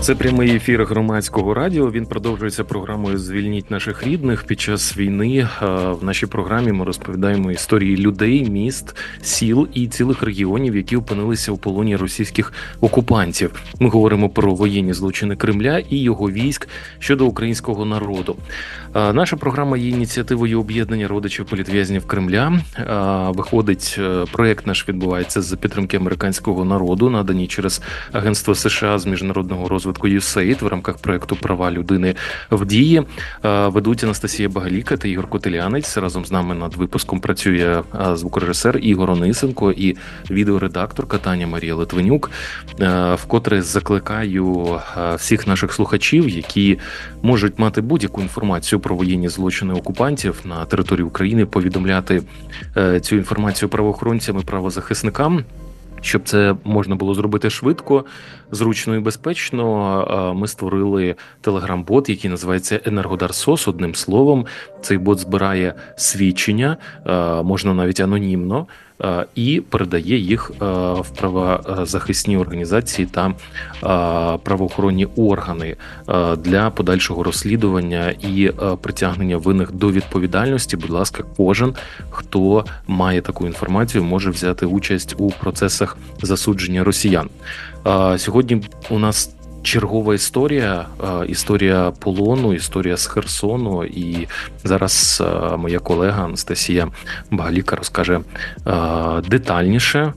Це прямий ефір громадського радіо. Він продовжується програмою Звільніть наших рідних під час війни. В нашій програмі ми розповідаємо історії людей, міст, сіл і цілих регіонів, які опинилися у полоні російських окупантів. Ми говоримо про воєнні злочини Кремля і його військ щодо українського народу. Наша програма є ініціативою об'єднання родичів політв'язнів Кремля. Виходить, е, проект наш відбувається за підтримки американського народу, надані через Агентство США з міжнародного розвитку USAID в рамках проекту Права людини в дії. Ведуть Анастасія Багаліка та Ігор Котелянець. Разом з нами над випуском працює звукорежисер Ігор Онисенко і відеоредакторка Таня Марія Литвинюк. Вкотре закликаю всіх наших слухачів, які можуть мати будь-яку інформацію про воєнні злочини окупантів на території України, повідомляти е, цю інформацію правоохоронцям і правозахисникам. Щоб це можна було зробити швидко, зручно і безпечно. Ми створили телеграм-бот, який називається Енергодар Сос. Одним словом, цей бот збирає свідчення, можна навіть анонімно. Е, і передає їх е, в правозахисні організації та е, правоохоронні органи для подальшого розслідування і притягнення винних до відповідальності. Будь ласка, кожен хто має таку інформацію, може взяти участь у процесах засудження росіян. Сьогодні у нас чергова історія, е, історія полону, історія з Херсону. І зараз е, моя колега Анастасія Багаліка розкаже е, детальніше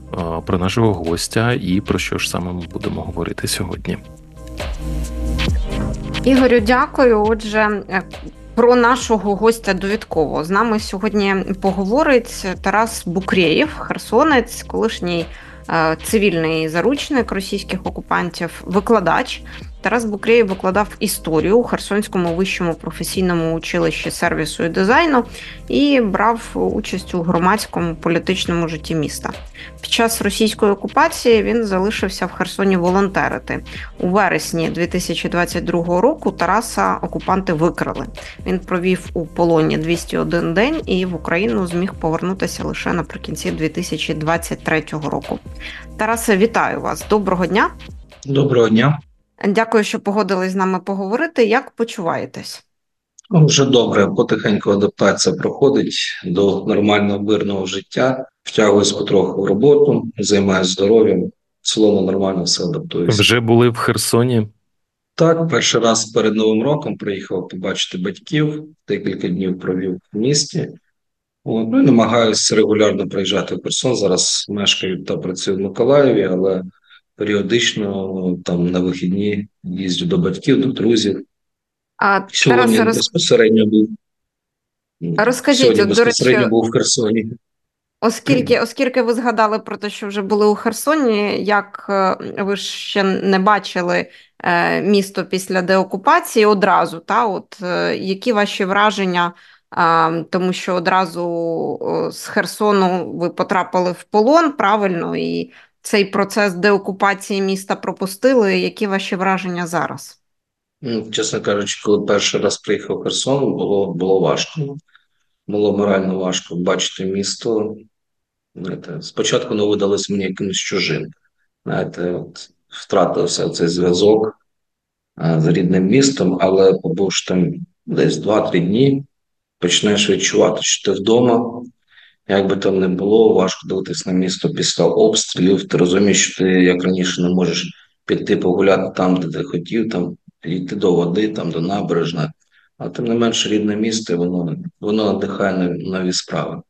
про нашого гостя і про що ж саме ми будемо говорити сьогодні. Ігорю, дякую. Отже. Про нашого гостя довідково з нами сьогодні поговорить Тарас Букреєв, херсонець, колишній цивільний заручник російських окупантів, викладач Тарас Букреєв викладав історію у Херсонському вищому професійному училищі сервісу і дизайну і брав участь у громадському політичному житті міста. Під час російської окупації він залишився в Херсоні волонтерити у вересні 2022 року. Тараса окупанти викрали. Він провів у полоні 201 день і в Україну зміг повернутися лише наприкінці 2023 року. Тарасе, вітаю вас! Доброго дня! Доброго дня! Дякую, що погодились з нами поговорити. Як почуваєтесь? Вже добре, потихеньку адаптація проходить до нормального мирного життя. Втягуюсь потроху в роботу, займаюся здоров'ям. В цілому нормально все адаптуюся. Вже були в Херсоні? Так, перший раз перед Новим роком приїхав побачити батьків, декілька днів провів в місті. От, ну і намагаюся регулярно приїжджати в Херсон. Зараз мешкаю та працюю в Миколаєві, але періодично там на вихідні їздю до батьків, до друзів. А Сьогодні Тарас, безпосередньо був. Розкажіть, Сьогодні до безпосередньо речі, був в Херсоні. Оскільки, оскільки ви згадали про те, що вже були у Херсоні, як е, ви ще не бачили е, місто після деокупації одразу, та от е, які ваші враження? Тому що одразу з Херсону ви потрапили в полон правильно, і цей процес деокупації міста пропустили. Які ваші враження зараз? Ну, чесно кажучи, коли перший раз приїхав в Херсон, було було важко. Було морально важко бачити місто. Знаєте, Спочатку воно видалось мені якимось чужим. Знаєте, от Втратився цей зв'язок з рідним містом, але побувши там десь 2-3 дні, почнеш відчувати, що ти вдома, як би там не було, важко дивитися на місто після обстрілів. Ти розумієш, що ти як раніше не можеш піти погуляти там, де ти хотів, там йти до води, там до набережної. А тим не менше рідне місто, воно воно надихає на нові справи.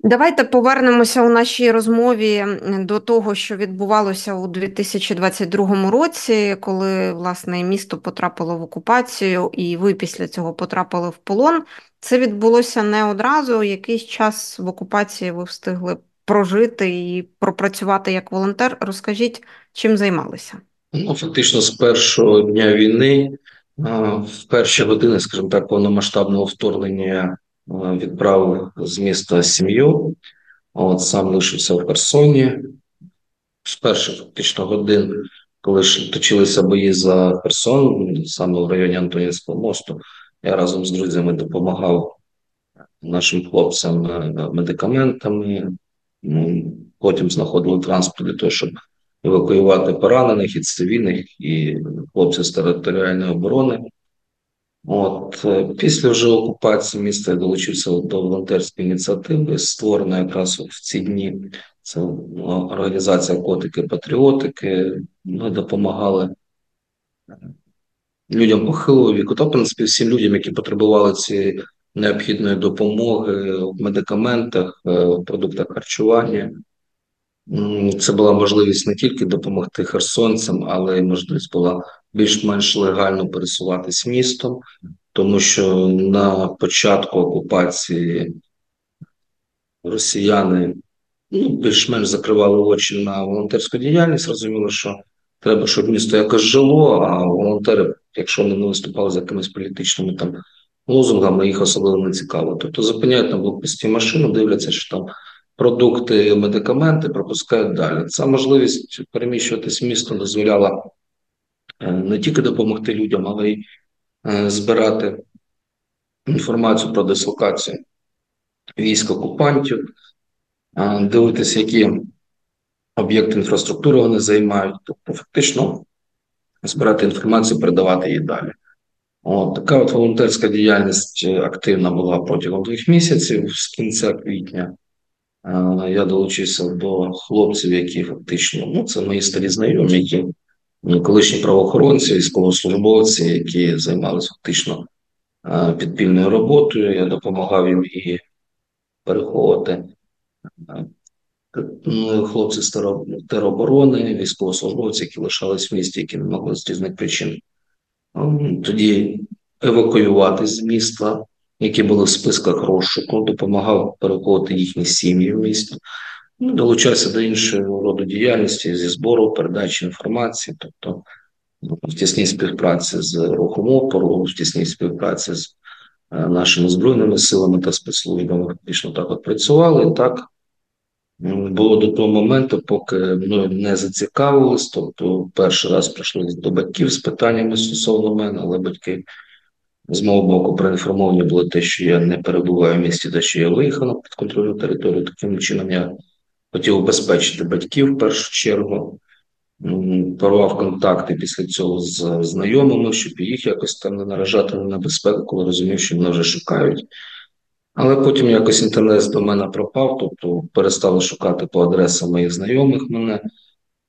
Давайте повернемося у нашій розмові до того, що відбувалося у 2022 році, коли власне місто потрапило в окупацію, і ви після цього потрапили в полон. Це відбулося не одразу. Якийсь час в окупації ви встигли прожити і пропрацювати як волонтер. Розкажіть, чим займалися? Ну, фактично, з першого дня війни, в перші години, скажімо так, повномасштабного вторгнення відправив з міста сім'ю. От сам лишився в Херсоні. З перших фактично годин, коли точилися бої за Херсон, саме в районі Антонівського мосту, я разом з друзями допомагав нашим хлопцям е, медикаментами. Ну, Потім знаходили транспорт для того, щоб евакуювати поранених і цивільних, і хлопців з територіальної оборони. От е, після вже окупації міста я долучився до волонтерської ініціативи, створена якраз в ці дні. Це організація Котики-Патріотики. Ми допомагали людям похилого віку, та в принципі всім людям, які потребували цієї необхідної допомоги в медикаментах, е, в продуктах харчування. Це була можливість не тільки допомогти херсонцям, але й можливість була більш-менш легально пересуватись містом, тому що на початку окупації росіяни ну, більш-менш закривали очі на волонтерську діяльність. Розуміло, що треба, щоб місто якось жило, а волонтери, якщо вони не виступали за якимись політичними там лозунгами, їх особливо не цікаво. Тобто зупиняють на блокпості машину, дивляться, що там продукти, медикаменти пропускають далі. Ця можливість переміщуватись місто дозволяла е, не тільки допомогти людям, але й е, збирати інформацію про дислокацію військ окупантів, е, дивитися, які об'єкти інфраструктури вони займають, тобто фактично збирати інформацію, передавати її далі. От, Така от волонтерська діяльність активна була протягом двох місяців з кінця квітня. Я долучився до хлопців, які фактично ну це мої старі знайомі, які колишні правоохоронці, військовослужбовці, які займалися фактично підпільною роботою. Я допомагав їм і переховувати хлопці з тероборони, військовослужбовці, які лишались в місті, які не могли з різних причин. Тоді евакуювати з міста які були в списках розшуку, допомагав переходити їхні сім'ї в місті. Ну, долучався до іншого роду діяльності зі збору, передачі інформації, тобто ну, в тісній співпраці з рухом опору, в тісній співпраці з е, нашими збройними силами та спецслужбами фактично так от працювали. Так було до того моменту, поки мною не зацікавились. Тобто, перший раз прийшли до батьків з питаннями стосовно мене, але батьки з мого боку проінформовані були те, що я не перебуваю в місті, та що я виїхав на підконтрольну територію. Таким чином я хотів убезпечити батьків в першу чергу. Порвав контакти після цього з знайомими, щоб їх якось там не наражати на небезпеку, коли розумів, що мене вже шукають. Але потім якось інтернет до мене пропав, тобто перестали шукати по адресам моїх знайомих мене,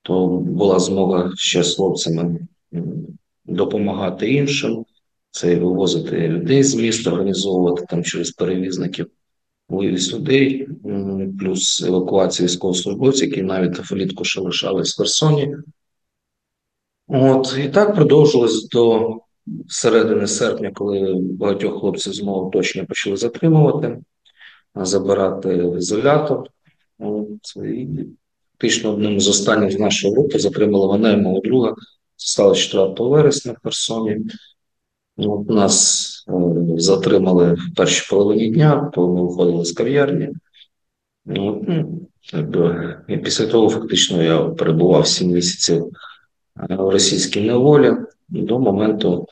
то була змога ще з хлопцями допомагати іншим це вивозити людей з міста, організовувати там через перевізників вивіз людей, плюс евакуація військовослужбовців, які навіть влітку ще лишались в Херсоні. От і так продовжилось до середини серпня, коли багатьох хлопців з мого оточення почали затримувати, забирати в ізолятор. От, і Фактично одним з останніх з нашої групи затримали мене і мого друга. Це стало 4 вересня в Херсоні. Ну, Нас е, затримали в першій половині дня, то ми виходили з кав'ярні. Ну, І після того, фактично, я перебував 7 місяців е, в російській неволі до моменту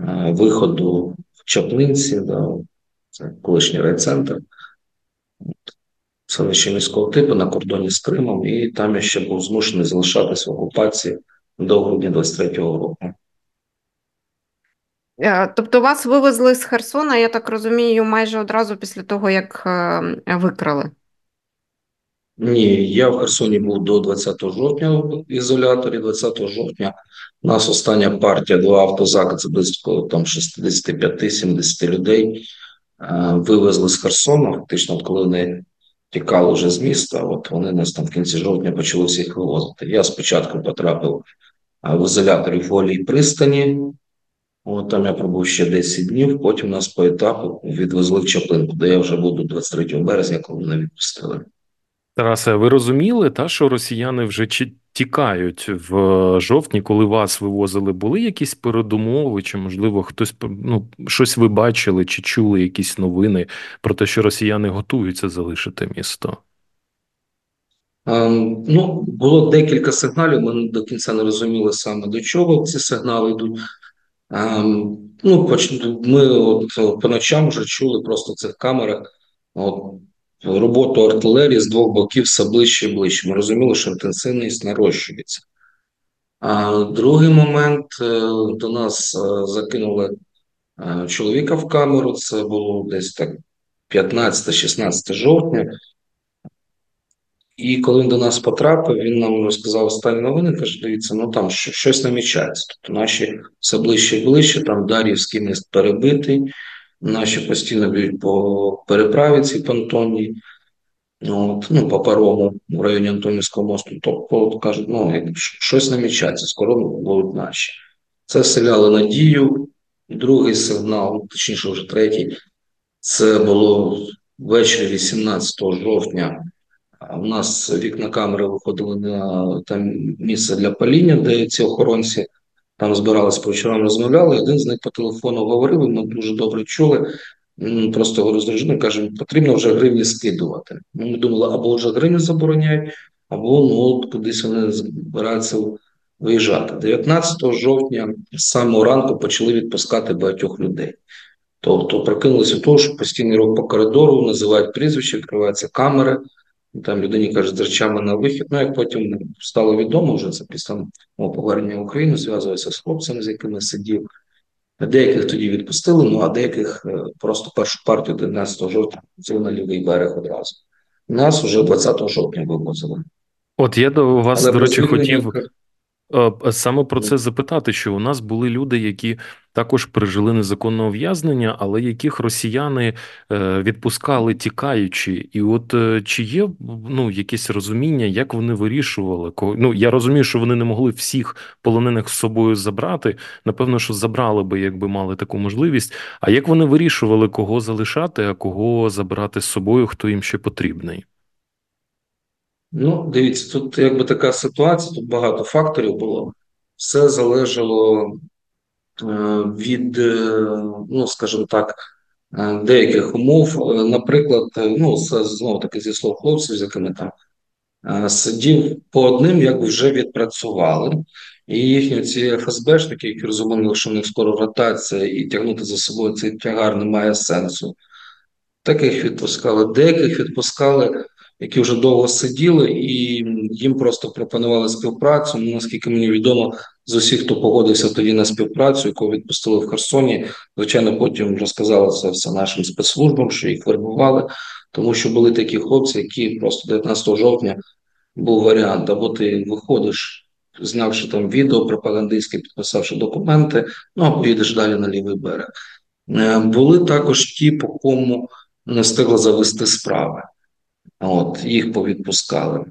е, виходу в Чаплинці, да, це колишній райцентр, селище міського типу на кордоні з Кримом, і там я ще був змушений залишатись в окупації до грудня 23-го року. Е, тобто вас вивезли з Херсона, я так розумію, майже одразу після того, як е, викрали? Ні, я в Херсоні був до 20 жовтня в ізоляторі. 20 жовтня у нас остання партія, два автозаки, це близько там 65-70 людей. Е, вивезли з Херсона. Фактично, коли вони тікали вже з міста, от вони нас там в кінці жовтня почали всіх вивозити. Я спочатку потрапив в ізоляторі в Олій пристані. От там я пробув ще 10 днів, потім нас по етапу відвезли в Чаплинку, де я вже буду 23 березня, коли мене відпустили. Тарасе, ви розуміли, та що росіяни вже тікають в жовтні, коли вас вивозили, були якісь передумови, чи, можливо, хтось ну, щось ви бачили, чи чули якісь новини про те, що росіяни готуються залишити місто? Um, ну, було декілька сигналів. Ми до кінця не розуміли саме до чого ці сигнали йдуть. Ем, Ну, ми от по ночам вже чули просто в цих камерах от, роботу артилерії з двох боків все ближче і ближче. Ми розуміли, що інтенсивність нарощується. А другий момент е, до нас е, закинули е, чоловіка в камеру. Це було десь так 15-16 жовтня. І коли він до нас потрапив, він нам розказав останні новини. Каже: дивіться, ну там щось намічається. Тобто наші все ближче і ближче, там Дар'ївський міст перебитий, наші постійно б'ють по переправі цій понтонній, от, ну, по парому в районі Антонівського мосту. Тобто от, кажуть, ну щось намічається, скоро будуть наші. Це вселяло надію. Другий сигнал, точніше, вже третій, це було ввечері 18 жовтня. У нас вікна камери виходили на там місце для паління, де ці охоронці там збиралися по вечорам, розмовляли. Один з них по телефону говорив, і ми дуже добре чули. Просто говорю з каже, потрібно вже гривні скидувати. Ми думали, або вже гривні забороняють, або ну, кудись вони збираються виїжджати. 19 жовтня з самого ранку почали відпускати багатьох людей. Тобто прокинулися того, що постійний рух по коридору, називають прізвище, відкриваються камери. Там людині кажуть з речами на вихід. Ну як потім стало відомо, вже це після мого повернення в Україну, зв'язувався з хлопцями, з якими сидів. Деяких тоді відпустили, ну а деяких е, просто першу партію 11 жовтня на лівий берег одразу. Нас уже 20 жовтня вивозили. От я до вас, Але до речі, хотів. Е, саме про це запитати, що у нас були люди, які також пережили незаконне ув'язнення, але яких росіяни е, відпускали тікаючи, і от е, чи є ну якесь розуміння, як вони вирішували? Ну я розумію, що вони не могли всіх полонених з собою забрати. Напевно, що забрали би, якби мали таку можливість. А як вони вирішували, кого залишати, а кого забрати з собою, хто їм ще потрібний? Ну, дивіться, тут якби така ситуація, тут багато факторів було. Все залежало е, від, е, ну, скажімо так, е, деяких умов. Наприклад, ну, знову таки зі слов хлопців, з якими там сидів по одним, як вже відпрацювали. І їхні ці ФСБшники, які розуміли, що в них скоро ротація і тягнути за собою цей тягар немає сенсу. Таких відпускали, деяких відпускали які вже довго сиділи, і їм просто пропонували співпрацю. Ну, наскільки мені відомо, з усіх, хто погодився тоді на співпрацю, яку відпустили в Херсоні, звичайно, потім розказали це все нашим спецслужбам, що їх вербували, тому що були такі хлопці, які просто 19 жовтня був варіант, або ти виходиш. Знявши там відео пропагандистське, підписавши документи, ну а поїдеш далі на лівий берег. Е, були також ті, по кому не встигли завести справи. От їх повідпускали.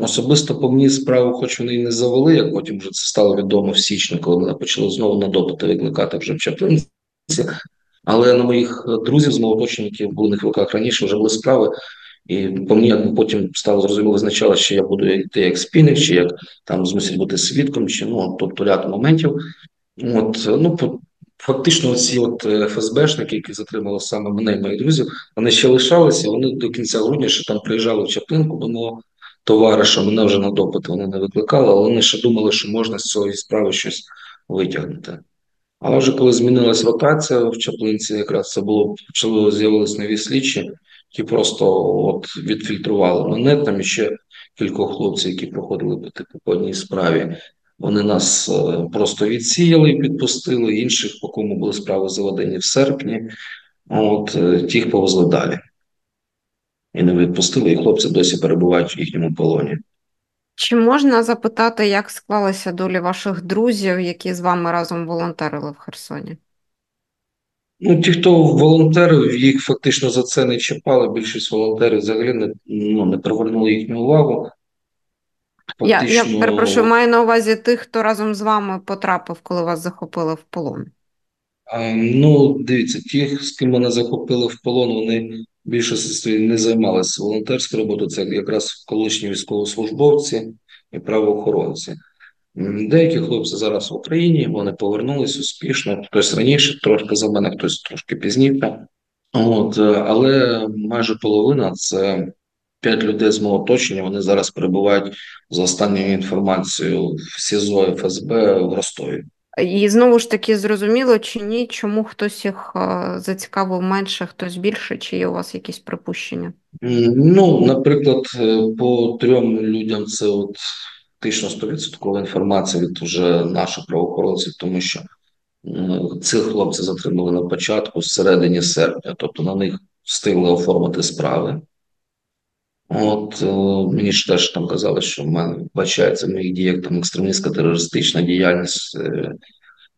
Особисто по мені справу, хоч вони і не завели, як потім вже це стало відомо в січні, коли мене почали знову на допити викликати вже в Чаплинці. Але на моїх друзів з мого які були на хвилках раніше, вже були справи. І по мені якби потім стало зрозуміло, визначало, що я буду йти як спільник, чи як там змусить бути свідком, чи ну тобто ряд моментів. От ну Фактично, ці от е, ФСБшники, які затримали саме мене і моїх друзів, вони ще лишалися. Вони до кінця грудня ще там приїжджали в Чаплинку до мого товариша. Мене вже на допит вони не викликали, але вони ще думали, що можна з цієї справи щось витягнути. Але вже коли змінилась ротація в Чаплинці, якраз це було почали з'явилися нові слідчі, які просто от відфільтрували мене там і ще кількох хлопців, які проходили по типу по одній справі. Вони нас е, просто відсіяли і підпустили, інших, по кому були справи заведені в серпні, от е, тих повезли далі. І не відпустили, і хлопці досі перебувають в їхньому полоні. Чи можна запитати, як склалися долі ваших друзів, які з вами разом волонтерили в Херсоні? Ну, ті, хто волонтерив, їх фактично за це не чіпали. Більшість волонтерів взагалі не ну, не привернули їхню увагу. Я я перепрошую, маю на увазі тих, хто разом з вами потрапив, коли вас захопили в полон. Ну, дивіться, ті, з ким мене захопили в полон, вони більшості не займалися волонтерською роботою. Це якраз колишні військовослужбовці і правоохоронці. Деякі хлопці зараз в Україні, вони повернулись успішно. Хтось раніше, трошки за мене, хтось трошки пізніше. От, Але майже половина це П'ять людей з мого оточення вони зараз перебувають за останньою інформацією в СІЗО ФСБ в Ростові. І знову ж таки зрозуміло чи ні, чому хтось їх е, зацікавив менше, хтось більше, чи є у вас якісь припущення? Ну, наприклад, е, по трьом людям це от фактично 100% інформація від уже наших правоохоронців, тому що цих хлопців затримали на початку, з середині серпня, тобто на них встигли оформити справи. От е, мені ж теж там казали, що в мене вбачається в моїх діях там екстремістська терористична діяльність,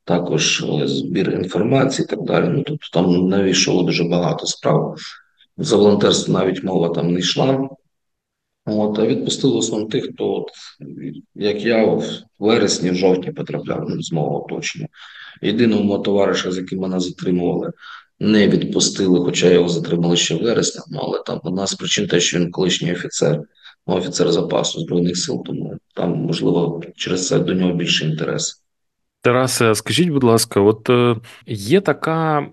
також е, збір інформації і так далі. Ну тобто там навійшло дуже багато справ. За волонтерство навіть мова там не йшла. От, а відпустили в основному тих, хто, от, як я, в вересні, в жовтні потрапляв ну, з мого оточення. Єдиного товариша, з яким мене затримували, не відпустили, хоча його затримали ще в вересні, ну, але там одна з причин те, що він колишній офіцер, ну, офіцер запасу Збройних сил, тому там, можливо, через це до нього більше інтерес. Тарасе, скажіть, будь ласка, от е, є така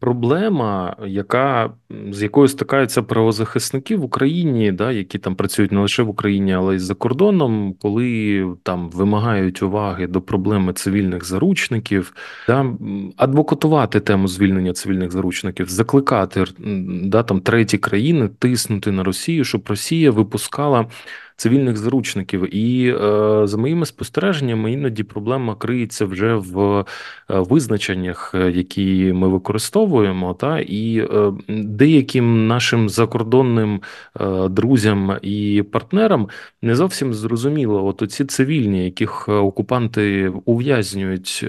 проблема, яка з якою стикаються правозахисники в Україні, да, які там працюють не лише в Україні, але й за кордоном, коли там вимагають уваги до проблеми цивільних заручників, да, адвокатувати тему звільнення цивільних заручників, закликати да, там треті країни тиснути на Росію, щоб Росія випускала цивільних заручників. І е, за моїми спостереженнями, іноді проблема криється вже в е, визначеннях, е, які ми використовуємо, та і деяким нашим закордонним друзям і партнерам не зовсім зрозуміло, от оці цивільні, яких окупанти ув'язнюють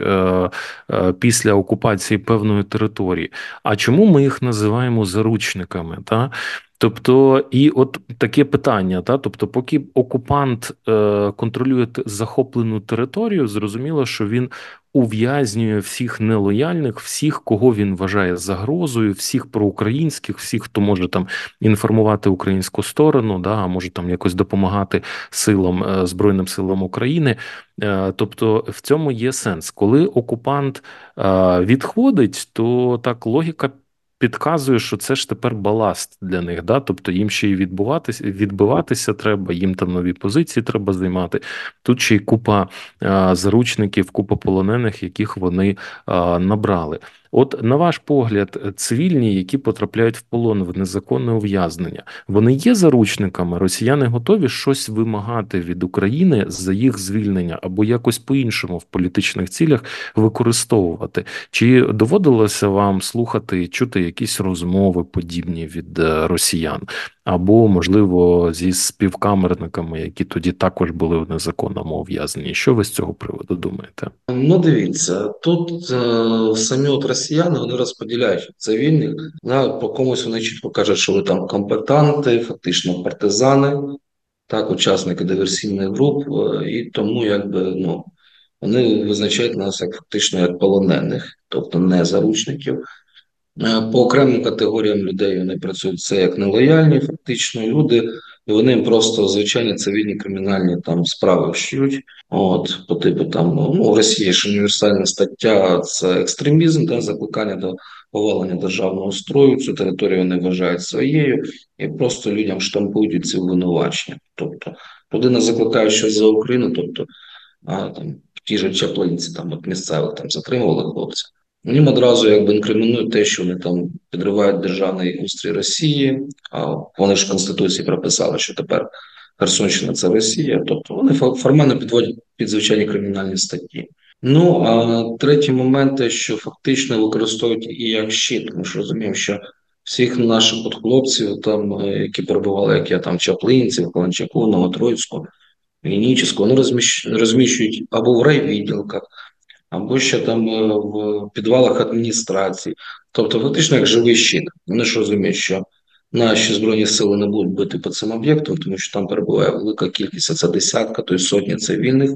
після окупації певної території. А чому ми їх називаємо заручниками? Та? Тобто, і от таке питання, та тобто, поки окупант е, контролює захоплену територію, зрозуміло, що він ув'язнює всіх нелояльних, всіх, кого він вважає загрозою, всіх проукраїнських, всіх, хто може там інформувати українську сторону, да, може там якось допомагати силам е, Збройним силам України. Е, тобто в цьому є сенс, коли окупант е, відходить, то так логіка підказує, що це ж тепер баласт для них. Да? Тобто їм ще й відбуватися, відбиватися треба, їм там нові позиції треба займати. Тут ще й купа а, заручників, купа полонених, яких вони а, набрали. От на ваш погляд, цивільні, які потрапляють в полон в незаконне ув'язнення, вони є заручниками. Росіяни готові щось вимагати від України за їх звільнення або якось по-іншому в політичних цілях використовувати. Чи доводилося вам слухати чути якісь розмови подібні від е, росіян? Або, можливо, зі співкамерниками, які тоді також були в незаконному ув'язненні. Що ви з цього приводу думаєте? Ну, дивіться, тут е, самі от росіяни вони розподіляють цивільних, да, по комусь вони чітко кажуть, що ви там компетанти, фактично партизани, так, учасники диверсійних груп, е, і тому якби ну. Вони визначають нас як фактично як полонених, тобто не заручників. Е, по окремим категоріям людей вони працюють це як нелояльні, фактично люди, і вони просто звичайні цивільні кримінальні там справи вщують. От по типу там ну в Росії ж універсальна стаття це екстремізм, да, закликання до повалення державного строю. Цю територію вони вважають своєю і просто людям штампують ці обвинувачення. Тобто людина закликає щось за Україну, тобто а, там ті ж чаплинці там от місцевих там затримували хлопця. Їм одразу якби інкримінують те, що вони там підривають державний устрій Росії, а вони ж в Конституції прописали, що тепер Херсонщина це Росія, тобто вони формально підводять під звичайні кримінальні статті. Ну а третій момент, що фактично використовують і як щит. Ми ж розуміємо, що всіх наших от хлопців, там е, які перебували, як я там Чаплинців, Каланчаку, Новотроїцьку, Лінічську, вони розміщують або в райвідділках або ще там е, в підвалах адміністрації. Тобто, фактично, як живий щит. Вони ж розуміють, що наші збройні сили не будуть бити по цим об'єктам, тому що там перебуває велика кількість, а це десятка, то тобто сотні цивільних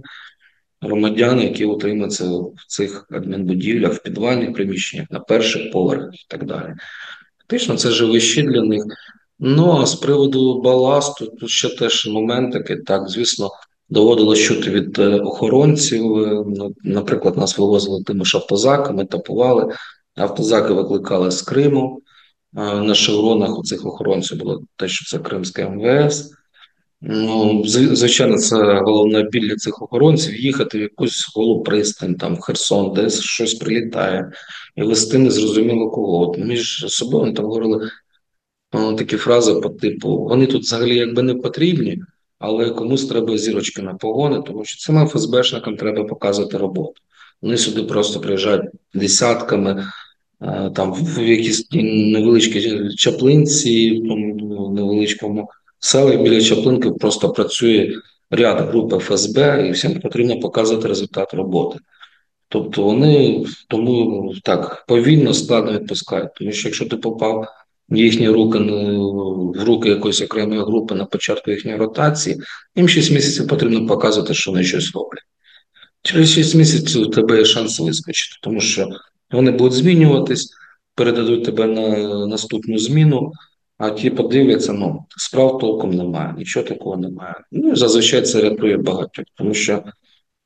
громадян, які утримуються в цих адмінбудівлях, в підвальних приміщеннях, на перших поверхах і так далі. Фактично, це живий щит для них. Ну а з приводу баласту, тут ще теж момент такий, так, звісно. Доводилось чути від е, охоронців. Е, ну, наприклад, нас вивозили тими ж автозаками, тапували. Автозаки викликали з Криму. На шевронах у цих охоронців було те, що це Кримське МВС. Ну, звичайно, це головна біль цих охоронців їхати в якусь голу пристань, там в Херсон, десь щось прилітає, і вести незрозуміло кого. Між собою там говорили ну, такі фрази по типу: вони тут взагалі якби не потрібні, але комусь треба зірочки на погони, тому що цим ФСБшникам треба показувати роботу. Вони сюди просто приїжджають десятками, е, там в якісь невеличкі чаплинці, в невеличкому селі біля Чаплинки просто працює ряд груп ФСБ, і всім потрібно показувати результат роботи. Тобто вони тому так повільно складно відпускають. Тому що якщо ти попав їхні руки в руки якоїсь окремої групи на початку їхньої ротації, їм 6 місяців потрібно показувати, що вони щось роблять. Через 6 місяців у тебе є шанс вискочити, тому що вони будуть змінюватись, передадуть тебе на наступну зміну, а ті подивляться, ну, справ толком немає, нічого такого немає. Ну, зазвичай це рятує багатьох, тому що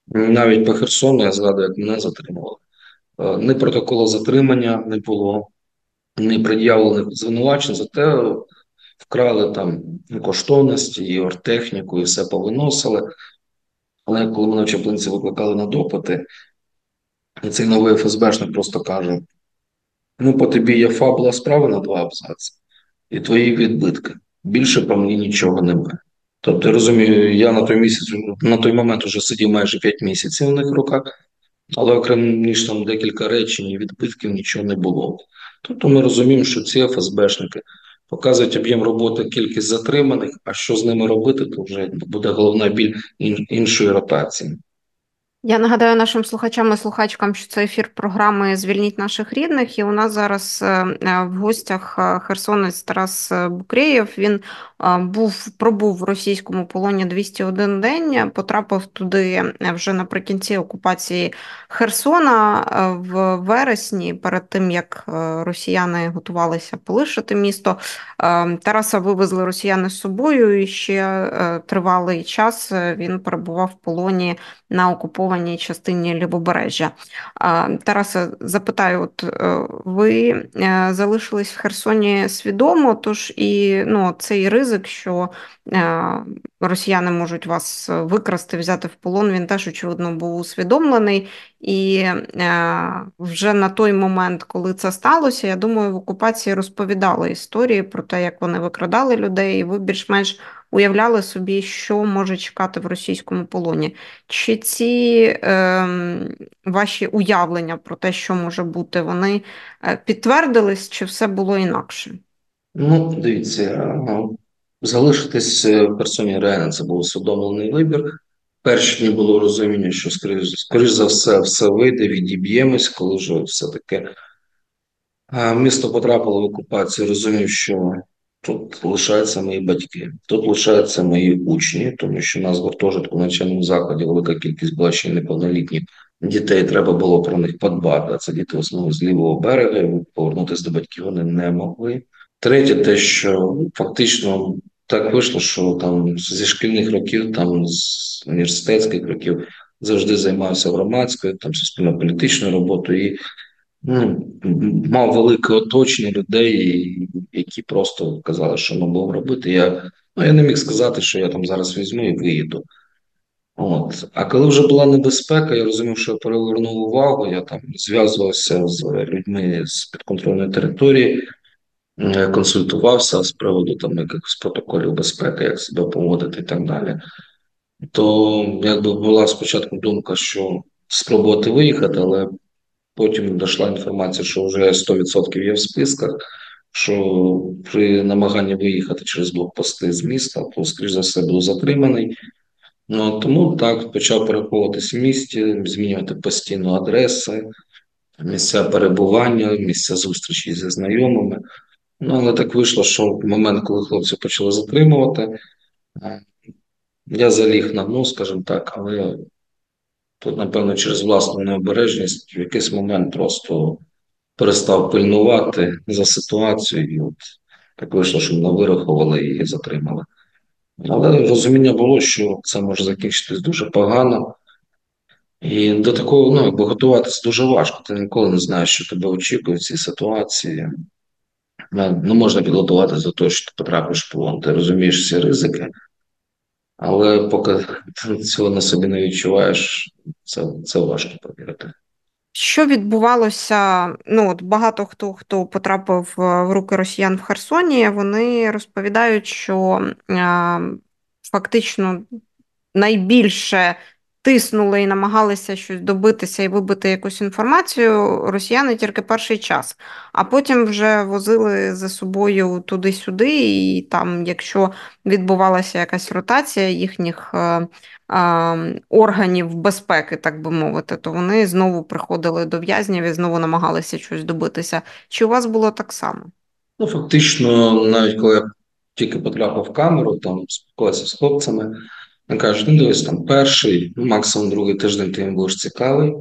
навіть по Херсону я згадую, як мене затримували. Е, ні протоколу затримання не було, не пред'явлених звинувачень, зате вкрали там коштовності, і ортехніку, і все повиносили. Але коли мене в Чаплинці викликали на допити, і цей новий ФСБшник просто каже: ну, по тобі є фабула справи на два абзаці і твої відбитки. Більше по мені нічого немає. Тобто, я розумію, я на той місяць на той момент вже сидів майже 5 місяців у них в руках, але окрім ніж там декілька речень і відбитків нічого не було. Тобто ми розуміємо, що ці ФСБшники показують об'єм роботи, кількість затриманих, а що з ними робити, то вже буде головна біль іншої ротації. Я нагадаю нашим слухачам і слухачкам, що це ефір програми Звільніть наших рідних. І у нас зараз е, е, в гостях е, Херсонець Тарас Букреєв. Він був пробув в російському полоні 201 день. Потрапив туди вже наприкінці окупації Херсона в вересні, перед тим як росіяни готувалися полишити місто. Тараса вивезли росіяни з собою. і Ще тривалий час він перебував в полоні на окупованій частині Лівобережжя. Тарасе, запитаю, от е, ви е, залишились в Херсоні свідомо, тож і ну, цей ризик, що е, росіяни можуть вас викрасти, взяти в полон, він теж, очевидно, був усвідомлений. І вже на той момент, коли це сталося, я думаю, в окупації розповідали історії про те, як вони викрадали людей, і ви більш-менш уявляли собі, що може чекати в російському полоні. Чи ці е, ваші уявлення про те, що може бути, вони е, підтвердились, чи все було інакше? Ну, дивіться, залишитись е, в персоні реально це був усвідомлений вибір. Перші дні було розуміння, що скоріш, скоріш за все, все вийде, відіб'ємось, коли вже все таке місто потрапило в окупацію, розумів, що Тут лишаються мої батьки, тут лишаються мої учні, тому що у нас в гуртожитку на навчальному закладі велика кількість була ще неповнолітніх дітей. Треба було про них подбати. Це діти в основному з лівого берега. Повернутися до батьків вони не могли. Третє, те, що фактично так вийшло, що там зі шкільних років, там з університетських років завжди займався громадською, там суспільно-політичною роботою. І ну, мав велике оточення людей, які просто казали, що ми будемо робити. Я ну, я не міг сказати, що я там зараз візьму і виїду. От. А коли вже була небезпека, я розумів, що я перевернув увагу, я там зв'язувався з людьми з підконтрольної території, консультувався з приводу там якихось протоколів безпеки, як себе поводити і так далі. То якби була спочатку думка, що спробувати виїхати, але Потім дійшла інформація, що вже 100% є в списках, що при намаганні виїхати через блокпости з міста, то, скоріш за все, був затриманий. Ну, Тому так почав переховуватися в місті, змінювати постійно адреси, місця перебування, місця зустрічі зі знайомими. Ну, але так вийшло, що в момент, коли хлопці почали затримувати, я заліг на дно, скажімо так, але Тут, напевно, через власну необережність в якийсь момент просто перестав пильнувати за ситуацією, і от так вийшло, що мене вирахували і затримали. Але розуміння було, що це може закінчитись дуже погано. І до такого ну, готуватися дуже важко. Ти ніколи не знаєш, що тебе очікує в цій ситуації. Не можна підготуватися до того, що ти потрапиш в полон. Ти розумієш всі ризики. Але поки цього на собі не відчуваєш, це це важко повірити. Що відбувалося? Ну от багато хто хто потрапив в руки росіян в Херсоні, вони розповідають, що е, фактично найбільше тиснули і намагалися щось добитися і вибити якусь інформацію росіяни тільки перший час, а потім вже возили за собою туди-сюди, і там, якщо відбувалася якась ротація їхніх е, е, органів безпеки, так би мовити, то вони знову приходили до в'язнів і знову намагалися щось добитися. Чи у вас було так само? Ну, фактично, навіть коли я тільки потрапив в камеру, там спілкувався з хлопцями. Він каже, ну дивись, там перший, ну, максимум другий тиждень ти їм будеш цікавий,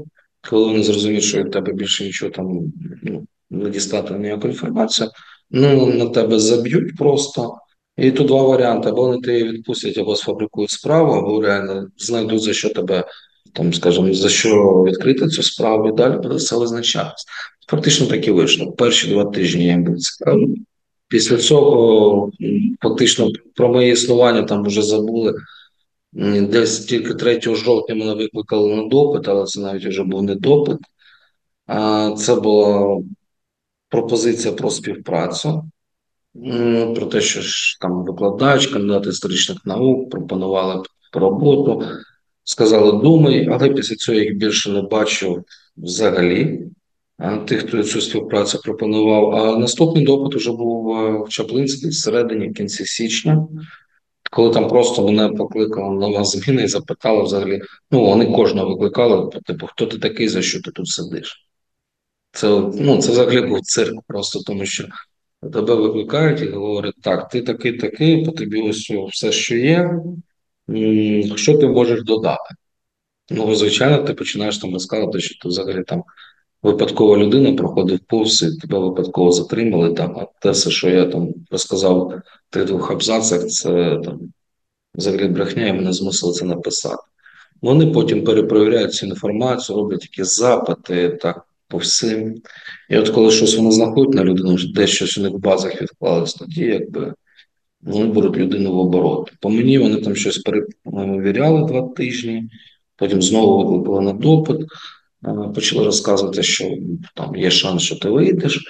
коли вони зрозуміють, що від тебе більше нічого там ну, не дістати ніяку інформацію, ну на тебе заб'ють просто. І тут два варіанти: або вони тебе відпустять, або сфабрикують справу, або реально знайдуть за що тебе, там, скажімо, за що відкрити цю справу, і далі буде все визначатися. Фактично так і вийшло. Перші два тижні я їм був цікавий. Після цього фактично про моє існування там вже забули. Десь тільки 3 жовтня мене викликали на допит, але це навіть вже був не допит. Це була пропозиція про співпрацю, про те, що ж там викладач, кандидат історичних наук пропонували роботу, сказали, думай, але після цього їх більше не бачив взагалі. Тих, хто цю співпрацю пропонував. А наступний допит вже був в Чаплинській всередині, в кінці січня коли там просто мене покликала нова зміна і запитали взагалі, ну вони кожного викликали, типу, хто ти такий, за що ти тут сидиш? Це ну, це взагалі був цирк, просто тому що тебе викликають і говорять, так, ти такий, такий, по тобі ось все, що є, що ти можеш додати? Ну, звичайно, ти починаєш там розказувати, що ти взагалі там випадкова людина проходив повз і тебе випадково затримали там, а те все, що я там розказав в тих двох абзацах, це там взагалі брехня, і мене змусили це написати. Вони потім перепровіряють цю інформацію, роблять якісь запити так по всім. І от коли щось вони знаходять на людину, десь щось у них в базах відклалось, тоді якби вони беруть людину в оборот. По мені вони там щось перевіряли два тижні, потім знову викликали на допит, почали розказувати, що там є шанс, що ти вийдеш.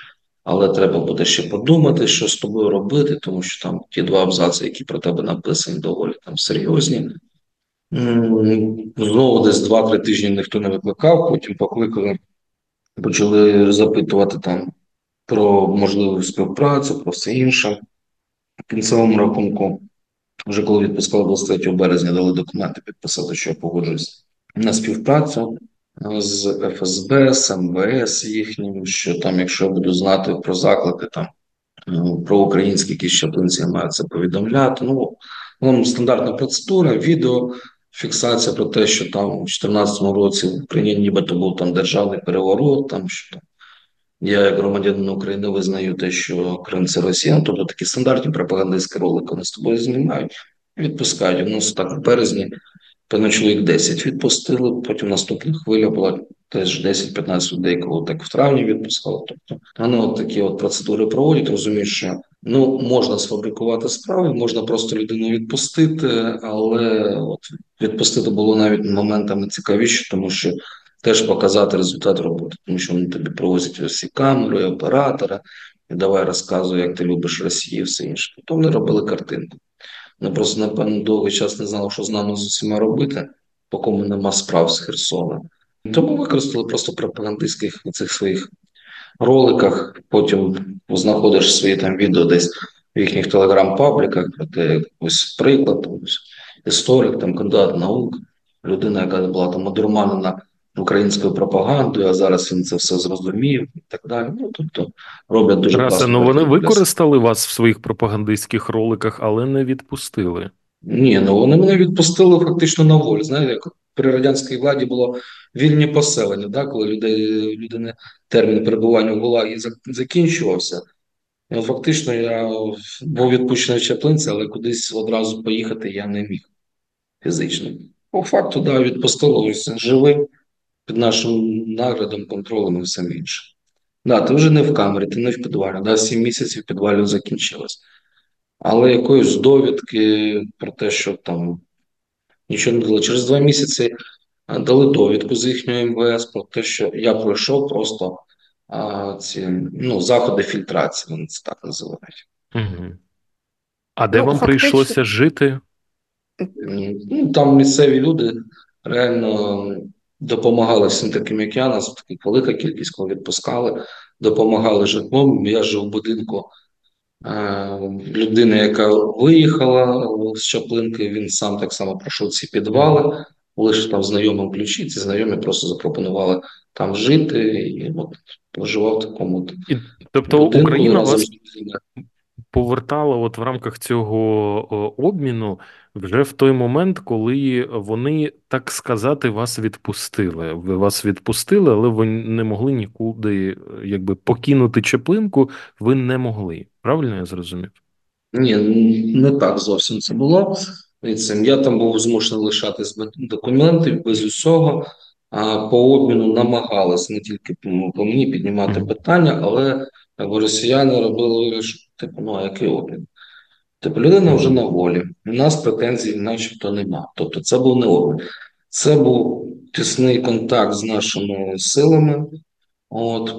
Але треба буде ще подумати, що з тобою робити, тому що там ті два абзаци, які про тебе написані, доволі там серйозні. Знову десь два-три тижні ніхто не викликав, потім покликали, почали запитувати там про можливу співпрацю, про все інше. В кінцевому рахунку, вже коли відпускали 23 березня, дали документи підписати, що я погоджуюсь на співпрацю з ФСБ, з МВС їхнім, що там, якщо буду знати про заклики, там е, про українські якісь щаплинці я маю це повідомляти. Ну, ну стандартна процедура, відео. Фіксація про те, що там у 2014 році в Україні нібито був там державний переворот, там що я, як громадянин України, визнаю те, що Крим це Росія, тобто такі стандартні пропагандистські ролики вони з тобою знімають і відпускають. У нас так в березні Певно, чоловік 10 відпустили. Потім наступна хвиля була теж 10-15 людей, кого так в травні відпускали. Тобто вони от такі от процедури проводять, розуміють, що ну можна сфабрикувати справи, можна просто людину відпустити, але от відпустити було навіть моментами цікавіше, тому що теж показати результат роботи, тому що вони тобі провозять усі камери, оператора, і давай розказуй, як ти любиш Росію, все інше. Тобто вони робили картинку. Вони просто, напевно, довгий час не знали, що з нами з усіма робити, по кому нема справ з Херсона. Тому використали просто пропагандистських цих своїх роликах. Потім знаходиш свої там відео десь в їхніх телеграм-пабліках, де ось приклад, ось історик, там кандидат наук, людина, яка була там одурманена українською пропагандою, а зараз він це все зрозумів і так далі. Ну тобто роблять дуже Расе, ну вони використали вас в своїх пропагандистських роликах, але не відпустили. Ні, ну вони мене відпустили фактично на волю. Знаєте, як при радянській владі було вільні поселення, да, коли людей людини термін перебування в Гулагі закінчувався. І Фактично, я був відпущений в Чаплинці, але кудись одразу поїхати я не міг фізично. По факту, да, відпустили ось живий під нашим наглядом, контролем і все інше. Да, ти вже не в камері, ти не в підвалі. Да, 7 місяців в підвалі закінчилось. Але якоїсь довідки про те, що там нічого не дали. Через два місяці дали довідку з їхнього МВС про те, що я пройшов просто а, ці ну, заходи фільтрації, вони це так називають. Угу. А де Ну, вам фактично- прийшлося жити? Ну, там місцеві люди реально допомагали всім таким, як я, нас така велика кількість коли відпускали, допомагали житлом. Я жив в будинку е, людини, яка виїхала з Чаплинки, він сам так само пройшов ці підвали, лише там знайомим ключі, ці знайомі просто запропонували там жити, і от проживав в такому І, тобто будинку Україна вас повертала от в рамках цього о, обміну вже в той момент, коли вони, так сказати, вас відпустили. Ви вас відпустили, але ви не могли нікуди якби покинути Чеплинку, ви не могли. Правильно я зрозумів? Ні, не так зовсім це було. Я там був змушений лишатись без документів, без усього. А по обміну намагалися не тільки по по мені піднімати питання, але росіяни робили що типу, ну а який обмін? Типу, людина вже на волі, у нас претензій начебто нема. Тобто це був не обмін. Це був тісний контакт з нашими силами. От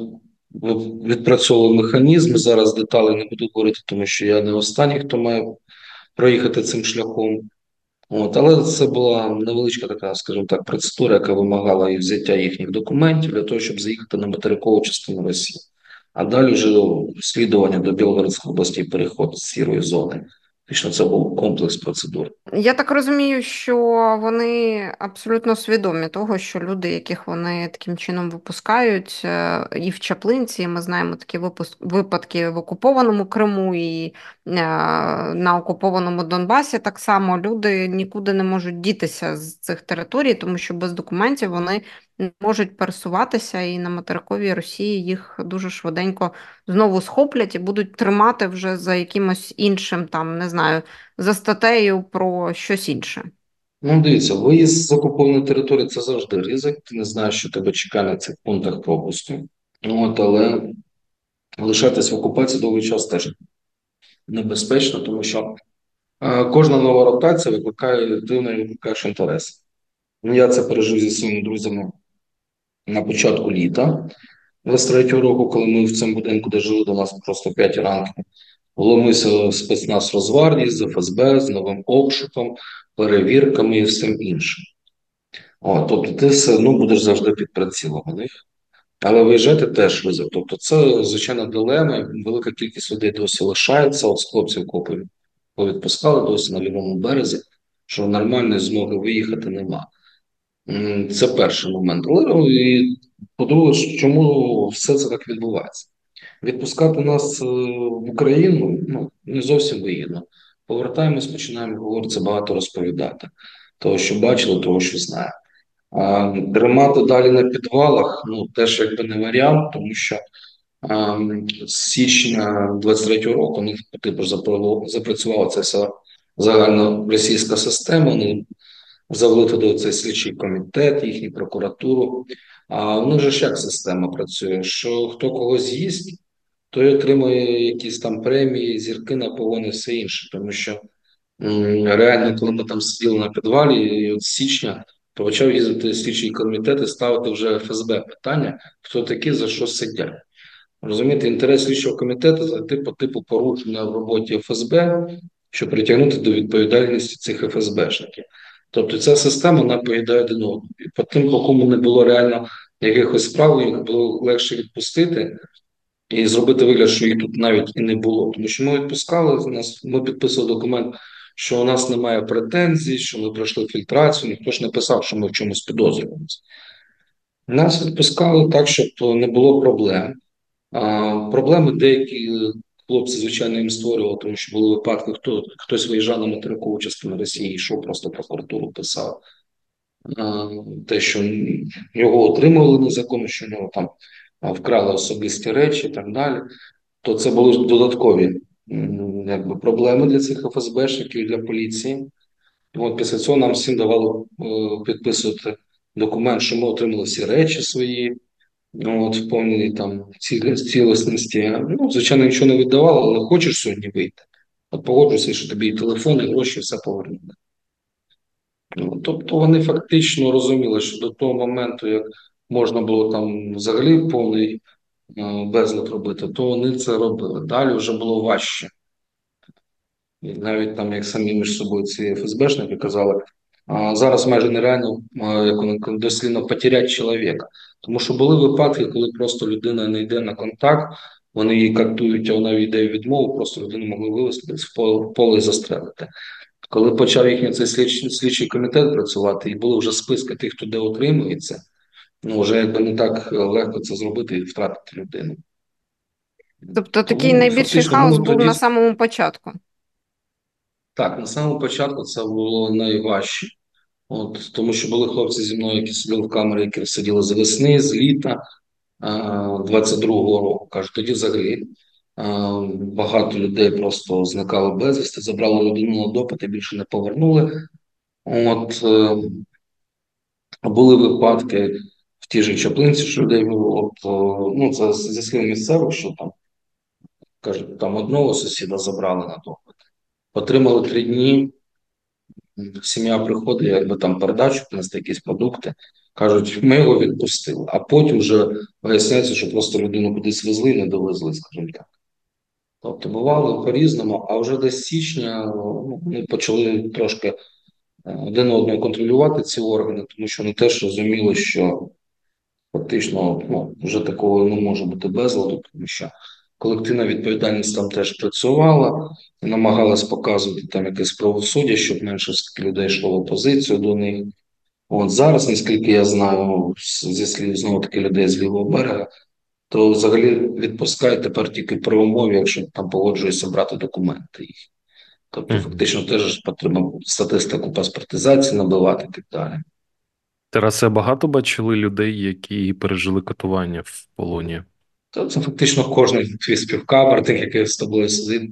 ви відпрацьовували механізми. Зараз деталі не буду говорити, тому що я не останній, хто має проїхати цим шляхом. От, але це була невеличка така, скажімо так, процедура, яка вимагала і взяття їхніх документів для того, щоб заїхати на материкову частину Росії. А далі вже слідування до Білгородської області переход з сірої зони. Фактично, це був комплекс процедур. Я так розумію, що вони абсолютно свідомі того, що люди, яких вони таким чином випускають, е, і в Чаплинці, ми знаємо такі випуск- випадки в окупованому Криму і е, на окупованому Донбасі. Так само люди нікуди не можуть дітися з цих територій, тому що без документів вони можуть пересуватися, і на материковій Росії їх дуже швиденько знову схоплять і будуть тримати вже за якимось іншим, там не знаю, за статтею про щось інше. Ну, дивіться, виїзд з окупованої території це завжди ризик. Ти не знаєш, що тебе чекає на цих пунктах пропуску. Ну, от, але лишатись в окупації довгий час теж небезпечно, тому що е, кожна нова ротація викликає і викликаєш інтерес. Ну, я це пережив зі своїми друзями на початку літа 23-го року, коли ми в цьому будинку, де жили до нас просто 5 ранку, вломився спецназ Розвардії з ФСБ з новим обшуком, перевірками і всім іншим. О, тобто ти все одно будеш завжди під прицілом у них. Але виїжджати теж ризик. Тобто, це звичайно дилема. Велика кількість людей досі лишається. От з хлопців копи повідпускали досі на лівому березі, що нормальної змоги виїхати нема. Це перший момент. Але ну, і по-друге, чому все це так відбувається? Відпускати нас е, в Україну ну, не зовсім вигідно. Повертаємось, починаємо говорити, багато розповідати. Того, що бачили, того, що знаємо. А, Тримати далі на підвалах, ну теж якби не варіант, тому що а, з січня 23-го року них типу запрацювала ця вся загальна російська система. Вони завели туди цей слідчий комітет, їхню прокуратуру. А у них же ж як система працює? Що хто когось з'їсть, той отримує якісь там премії, зірки на погони, все інше. Тому що реально, коли ми там сиділи на підвалі, і от з січня то почав їздити слідчий комітет і ставити вже ФСБ питання, хто такі, за що сидять. Розумієте, інтерес слідчого комітету зайти по типу порушення в роботі ФСБ, щоб притягнути до відповідальності цих ФСБшників. Тобто ця система вона поїдає один одного. І по тим, по кому не було реально якихось справ, їх було легше відпустити і зробити вигляд, що їх тут навіть і не було. Тому що ми відпускали ми підписували документ, що у нас немає претензій, що ми пройшли фільтрацію, ніхто ж не писав, що ми в чомусь підозрюємося. Нас відпускали так, щоб не було проблем. А, проблеми деякі хлопці, звичайно, їм створювали, тому що були випадки, хто хтось виїжджав на материкову частину Росії, йшов просто прокуратуру писав. Те, що його отримували незаконно, що нього там вкрали особисті речі і так далі, то це були додаткові якби, проблеми для цих ФСБшників і для поліції. От після цього нам всім давало е, підписувати документ, що ми отримали всі речі свої, ну, от в повній там цілісності. Ну, звичайно, нічого не віддавало, але хочеш сьогодні вийти. От погоджуйся, що тобі і телефон, і гроші, все повернули. Ну, тобто вони фактично розуміли, що до того моменту, як можна було там взагалі повний е, безлад робити, то вони це робили. Далі вже було важче. І навіть там, як самі між собою ці ФСБшники казали, зараз майже нереально а, як кажуть, потеряти чоловіка. Тому що були випадки, коли просто людина не йде на контакт, вони її картують, а вона йде в відмову, просто людину могли вивезти в поле, і застрелити. Коли почав їхній цей слідчий, слідчий комітет працювати, і були вже списки тих, хто де отримується, ну вже якби не так легко це зробити і втратити людину. Тобто такий Тому найбільший хаос був тоді- на самому початку. Так, на самому початку це було найважче, от, тому що були хлопці зі мною, які сиділи в камері, які сиділи з весни, з літа 22-го року. Кажуть, тоді взагалі багато людей просто зникали безвісти, забрали людину на допит і більше не повернули. От е, були випадки в тій же Чаплинці, що людей було, от, е, ну, це зі слів місцевих, що там кажуть, там одного сусіда забрали на допит. Отримали три дні. Сім'я приходить, якби там передачу, принести якісь продукти. Кажуть, ми його відпустили, а потім вже виясняється, що просто людину кудись везли і не довезли, скажімо так. Тобто бувало по-різному, а вже десь січня ну, ми почали трошки е, один одного контролювати ці органи, тому що вони теж розуміли, що фактично ну, вже такого не може бути безладу, тому що колективна відповідальність там теж працювала намагалась показувати там якесь правосуддя, щоб менше людей йшло в опозицію до них. От зараз, наскільки я знаю, зі слів знову таки людей з лівого берега, то взагалі відпускають тепер тільки при умові, якщо там погоджуються брати документи їх. Тобто, Мгм. фактично, теж потрібно статистику паспортизації набивати і так далі. Тарасе, багато бачили людей, які пережили катування в полоні. То це фактично кожен твій співкамерник, який з тобою сидить.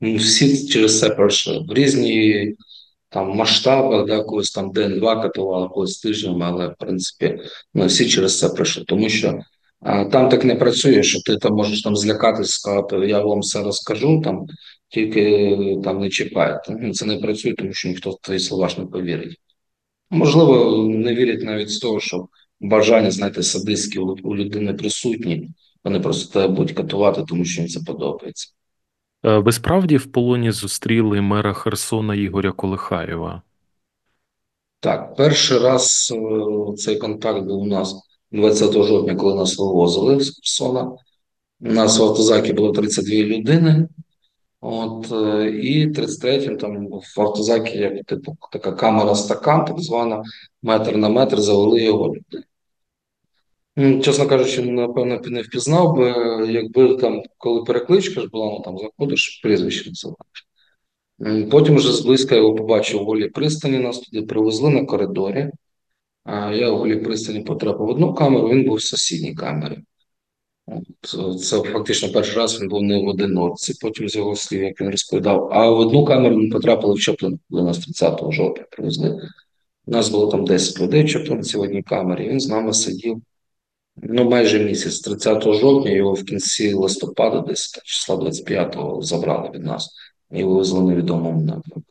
Ну, всі через це пройшли. В різні там масштабах, да, когось там день-два катували, когось тиждень, але в принципі ну, всі через це пройшли. Тому що там так не працює, що ти там можеш там злякатись, сказати, я вам все розкажу, там тільки там не чіпайте. Ну, це не працює, тому що ніхто в твої слова ж не повірить. Можливо, не вірять навіть з того, що бажання, знаєте, садистські у людини присутні. Вони просто тебе будуть катувати, тому що їм це подобається. Е, Ви справді в полоні зустріли мера Херсона Ігоря Колихаєва? Так, перший раз е, цей контакт був у нас 20 жовтня, коли нас вивозили з Херсона. У нас в автозакі було 32 людини. От, е, і 33-м там в автозакі, як типу, така камера стакан, так звана, метр на метр, завели його люди. Ну, Чесно кажучи, напевно, не впізнав би, якби там, коли перекличка ж була, ну там заходиш, прізвище називаєш. Потім вже зблизька його побачив у голій пристані, нас туди привезли на коридорі. А я у голій пристані потрапив в одну камеру, він був в сусідній камері. От, Це фактично перший раз він був не в одиночці, потім з його слів, як він розповідав. А в одну камеру ми потрапили в Чаплин, коли нас 30 жовтня привезли. У нас було там 10 людей в Чаплинці в одній камері, він з нами сидів. Ну, майже місяць, 30 жовтня, його в кінці листопада, десь числа 25-го, забрали від нас і вивезли невідомому напрямку.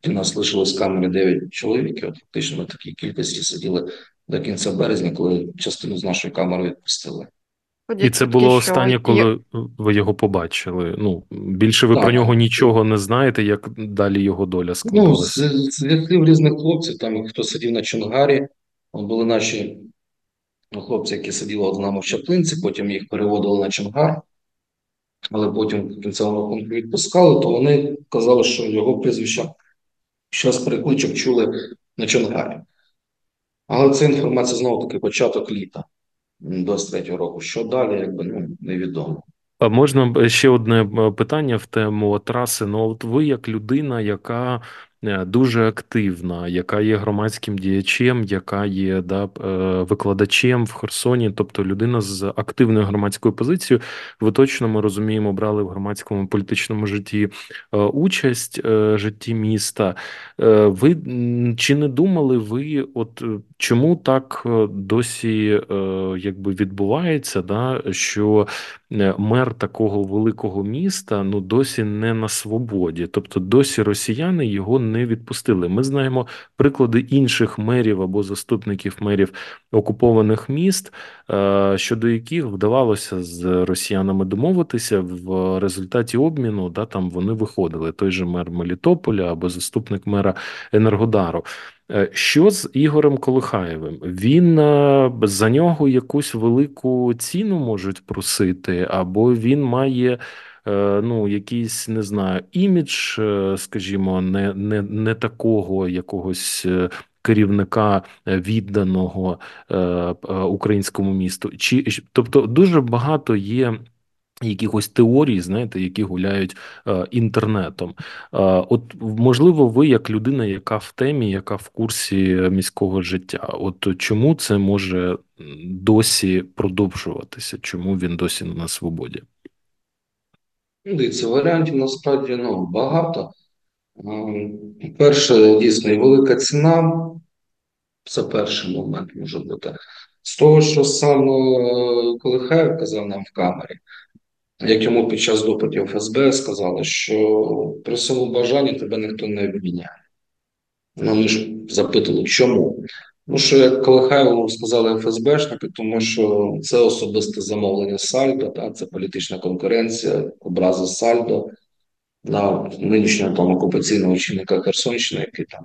Тоді нас лишилось в камері 9 чоловік, і от фактично ми такій кількості сиділи до кінця березня, коли частину з нашої камери відпустили. І це було останнє, коли ви його побачили. Ну, більше ви Так. про нього нічого не знаєте, як далі його доля Ну, складалася. з, з слів різних хлопців, там хто сидів на Чонгарі, були наші ну, хлопці, які сиділи от нами в Чаплинці, потім їх переводили на Чонгар, але потім в кінцевому рахунку відпускали, то вони казали, що його прізвище щось перекличок чули на Чонгарі. Але це інформація знову таки початок літа 23-го року. Що далі, якби ну невідомо. А можна ще одне е, питання в тему траси? Ну, от ви як людина, яка дуже активна, яка є громадським діячем, яка є да, е, викладачем в Херсоні, тобто людина з активною громадською позицією, ви точно ми розуміємо, брали в громадському політичному житті е, участь е, житті міста. Е, Ви чи не думали ви, от е, чому так е, досі е, якби відбувається, да, що е, мер такого великого міста ну досі не на свободі, тобто досі росіяни його не відпустили. Ми знаємо приклади інших мерів або заступників мерів окупованих міст, е, щодо яких вдавалося з росіянами домовитися в результаті обміну. Да, там вони виходили. Той же мер Мелітополя або заступник мера Енергодару. Е, що з Ігорем Колихаєвим? Він е, за нього якусь велику ціну можуть просити, або він має е, ну, якийсь, не знаю, імідж, скажімо, не, не, не такого якогось. Керівника відданого українському місту, чи тобто дуже багато є Якихось теорій, знаєте, які гуляють е, інтернетом. Е, от можливо, ви, як людина, яка в темі, яка в курсі міського життя, от чому це може досі продовжуватися? Чому він досі на свободі? Дивіться, варіантів насправді ну, багато. Перше, дійсно, велика ціна. Це перший момент може бути. З того, що сам е, Колихаєв казав нам в камері, як йому під час допитів ФСБ сказали, що при своєму бажанні тебе ніхто не обміняє. Ну, ми ж запитали, чому? Ну, що як Колихаєву сказали ФСБшники, тому що це особисте замовлення Сальдо, та, це політична конкуренція, образи Сальдо на нинішнього там окупаційного чинника Херсонщини, який там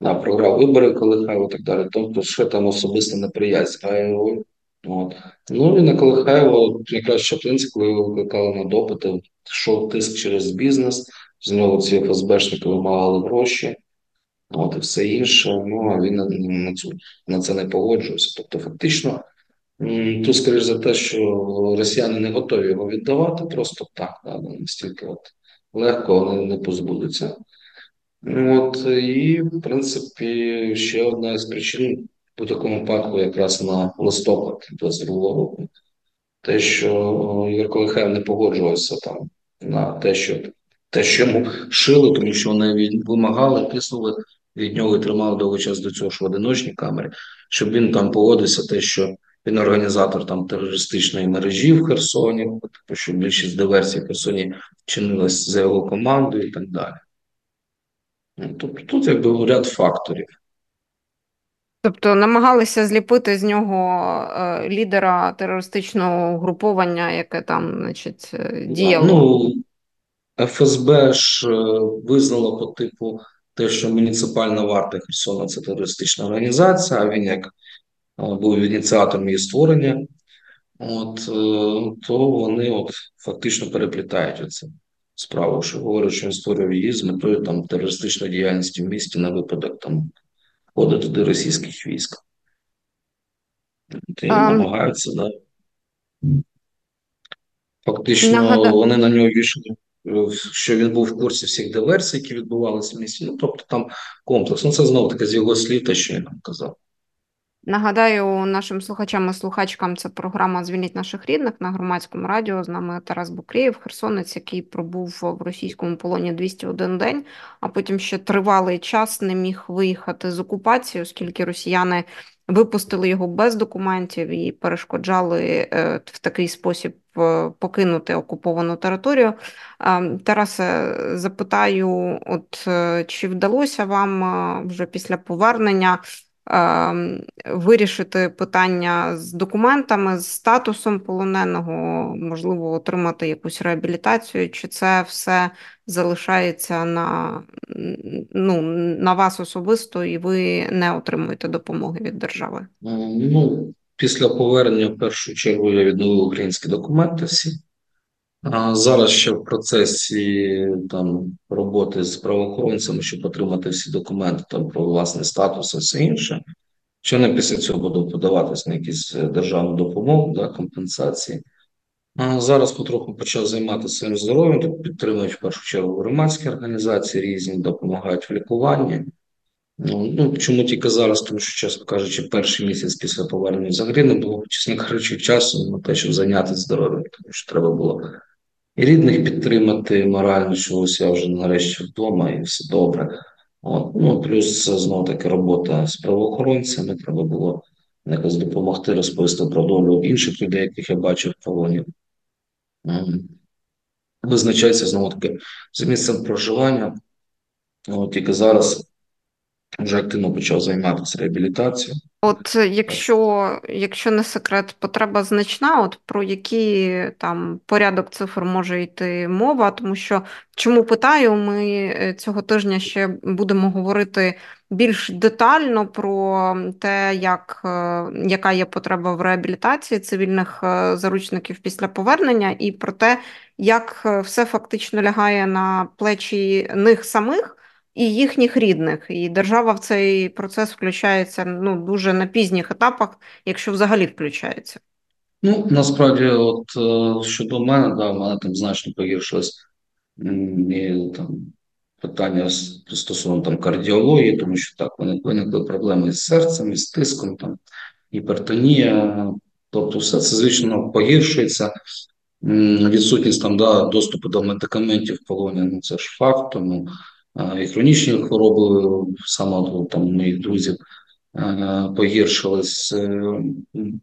на програв вибори Колихаєва і так далі. Тобто, що там особиста неприязнь роль. От. Ну і на Колихаєва якраз Чаплинськ, коли його викликали на допити, йшов тиск через бізнес, з нього ці ФСБшники вимагали гроші, от і все інше. Ну а він на, на, цю, на це не погоджувався. Тобто, фактично, тут, скоріш за те, що росіяни не готові його віддавати просто так, да, настільки от легко вони не позбудуться. От, і, в принципі, ще одна з причин у такому випадку якраз на листопад 22 року. Те, що Ігор Колихаєв не погоджувався там на те, що те, що йому шили, тому що вони вимагали, тиснули від нього і тримали довгий час до цього ж в одиночній камері, щоб він там погодився, те, що він організатор там терористичної мережі в Херсоні, тому що більшість диверсій в Херсоні чинилась за його командою і так далі. Тобто тут якби ряд факторів. Тобто намагалися зліпити з нього е, лідера терористичного групування, яке там, значить, е, діяло. Ну, ФСБ ж е, визнало по типу те, що муніципальна варта Херсона це терористична організація, а він як був ініціатором її створення, от, то вони от фактично переплітають оце справу, що говорить, що він створював її з метою там терористичної діяльності в місті на випадок там входу туди російських військ. І а... намагаються, да. Фактично, Нагадаю. вони на нього вішали, що він був в курсі всіх диверсій, які відбувалися в місті. Ну, тобто там комплекс. Ну, це знову таки з його слів, те, що я нам казав. Нагадаю нашим слухачам і слухачкам це програма Звільніть наших рідних на громадському радіо. З нами Тарас Букрієв, херсонець, який пробув в російському полоні 201 день, а потім ще тривалий час не міг виїхати з окупації, оскільки росіяни випустили його без документів і перешкоджали е, в такий спосіб е, покинути окуповану територію. Ем, Тарасе, запитаю, от е, чи вдалося вам вже після повернення? Ем, вирішити питання з документами, з статусом полоненого, можливо, отримати якусь реабілітацію, чи це все залишається на ну, на вас особисто, і ви не отримуєте допомоги від держави? Ну, Після повернення в першу чергу я відновив українські документи всі. Зараз ще в процесі там роботи з правоохоронцями, щоб отримати всі документи там про власний статус і все інше. Що не після цього буду подаватись на якісь е, державну допомогу да, компенсації. А Зараз потроху почав займатися своїм здоров'ям, тут підтримують в першу чергу громадські організації різні, допомагають в лікуванні. Ну, ну, Чому тільки зараз, тому що, чесно кажучи, перший місяць після повернення взагалі не було, чесно кажучи, часу на те, щоб зайнятися здоров'ям, тому що треба було і рідних підтримати морально, що ось я вже нарешті вдома і все добре. От. Ну, Плюс знову таки робота з правоохоронцями, треба було якось допомогти розповісти про долю інших людей, яких я бачив в полоні. Визначається знову таки з місцем проживання. От тільки зараз вже активно почав займатися реабілітацією. От якщо якщо не секрет, потреба значна, от про який там порядок цифр може йти мова, тому що чому питаю, ми е, цього тижня ще будемо говорити більш детально про те, як, е, яка є потреба в реабілітації цивільних е, заручників після повернення, і про те, як все фактично лягає на плечі них самих і їхніх рідних. І держава в цей процес включається ну, дуже на пізніх етапах, якщо взагалі включається. Ну, насправді, от е, щодо мене, да, в мене там значно погіршилось і, там, питання стосовно там, кардіології, тому що так, вони виникли проблеми з серцем, з тиском, там, гіпертонія. Тобто, все це, звісно, погіршується. Відсутність там да, доступу до медикаментів в полоні, ну це ж факт. Тому і хронічні хвороби саме там моїх друзів погіршились. Е,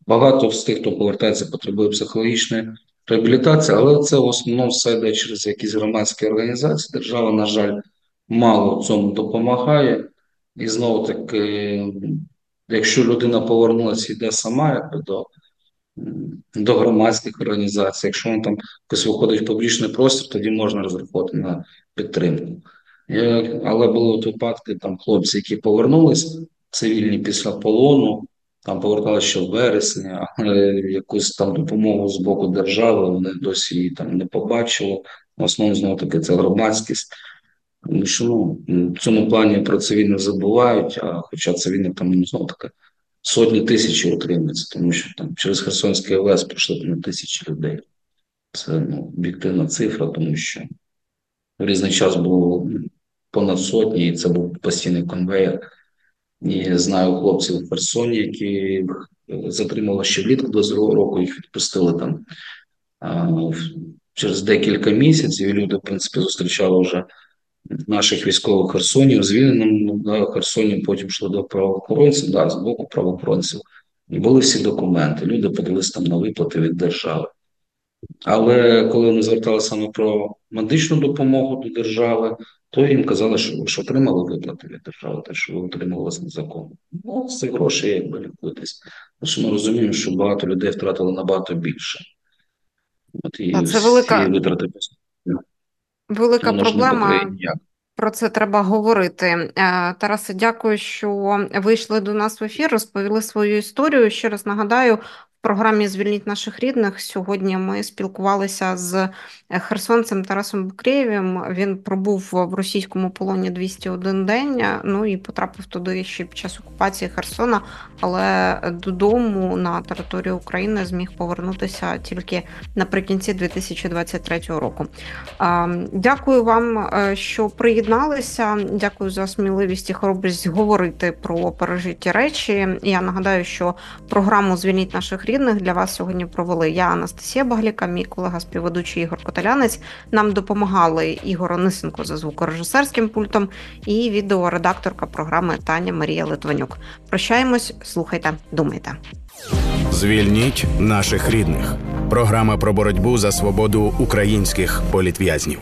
багато з тих, хто повертається, потребує психологічної реабілітації, але це в основному все йде через якісь громадські організації. Держава, на жаль, мало цьому допомагає. І знову таки, якщо людина повернулася, йде сама якби до до громадських організацій, якщо він там якось виходить в публічний простір, тоді можна розраховувати на підтримку. Але були от випадки там хлопці, які повернулись цивільні після полону, там поверталися ще в вересні, але якусь там допомогу з боку держави вони досі її там не побачили. В основному знову таки це громадськість. Що ну, в цьому плані про цивільних забувають, а хоча цивільних там ну, знову таки сотні тисяч утримується, тому що там через Херсонський ОВС пройшли на тисячі людей. Це ну, об'єктивна цифра, тому що в різний час було понад сотні, і це був постійний конвейер. І знаю хлопців в Херсоні, які затримали ще влітку 22 року, їх відпустили там через декілька місяців. і Люди, в принципі, зустрічали вже наших військових Херсонів, звільненому да, Херсоні, потім йшли до правоохоронців, да, з боку правоохоронців. І були всі документи. Люди подивилися там на виплати від держави. Але коли вони зверталися саме про медичну допомогу до держави, то їм казали, що ви ж отримали виплати від держави, те, що ви отримали вас незаконно. Ну, з цих грошей якби лікуєтесь. Тому що ми розуміємо, що багато людей втратили набагато більше. От і Це велика витрати велика проблема. Про це треба говорити. Е, Тарасе, дякую, що вийшли до нас в ефір, розповіли свою історію. Ще раз нагадаю, програмі Звільніть наших рідних сьогодні ми спілкувалися з е, херсонцем Тарасом Букреєвим. Він пробув в російському полоні 201 день. Ну і потрапив туди ще під час окупації Херсона, але додому на територію України зміг повернутися тільки наприкінці 2023 року. Дякую вам, е, що приєдналися. Дякую за сміливість і хоробрість говорити про пережиті речі. Я нагадаю, що програму Звільніть наших рідних рідних для вас сьогодні провели я, Анастасія Багліка, мій колега співведучий Ігор Котелянець. Нам допомагали Ігор Онисенко за звукорежисерським пультом і відеоредакторка програми Таня Марія Литванюк. Прощаємось, слухайте, думайте. Звільніть наших рідних. Програма про боротьбу за свободу українських політв'язнів.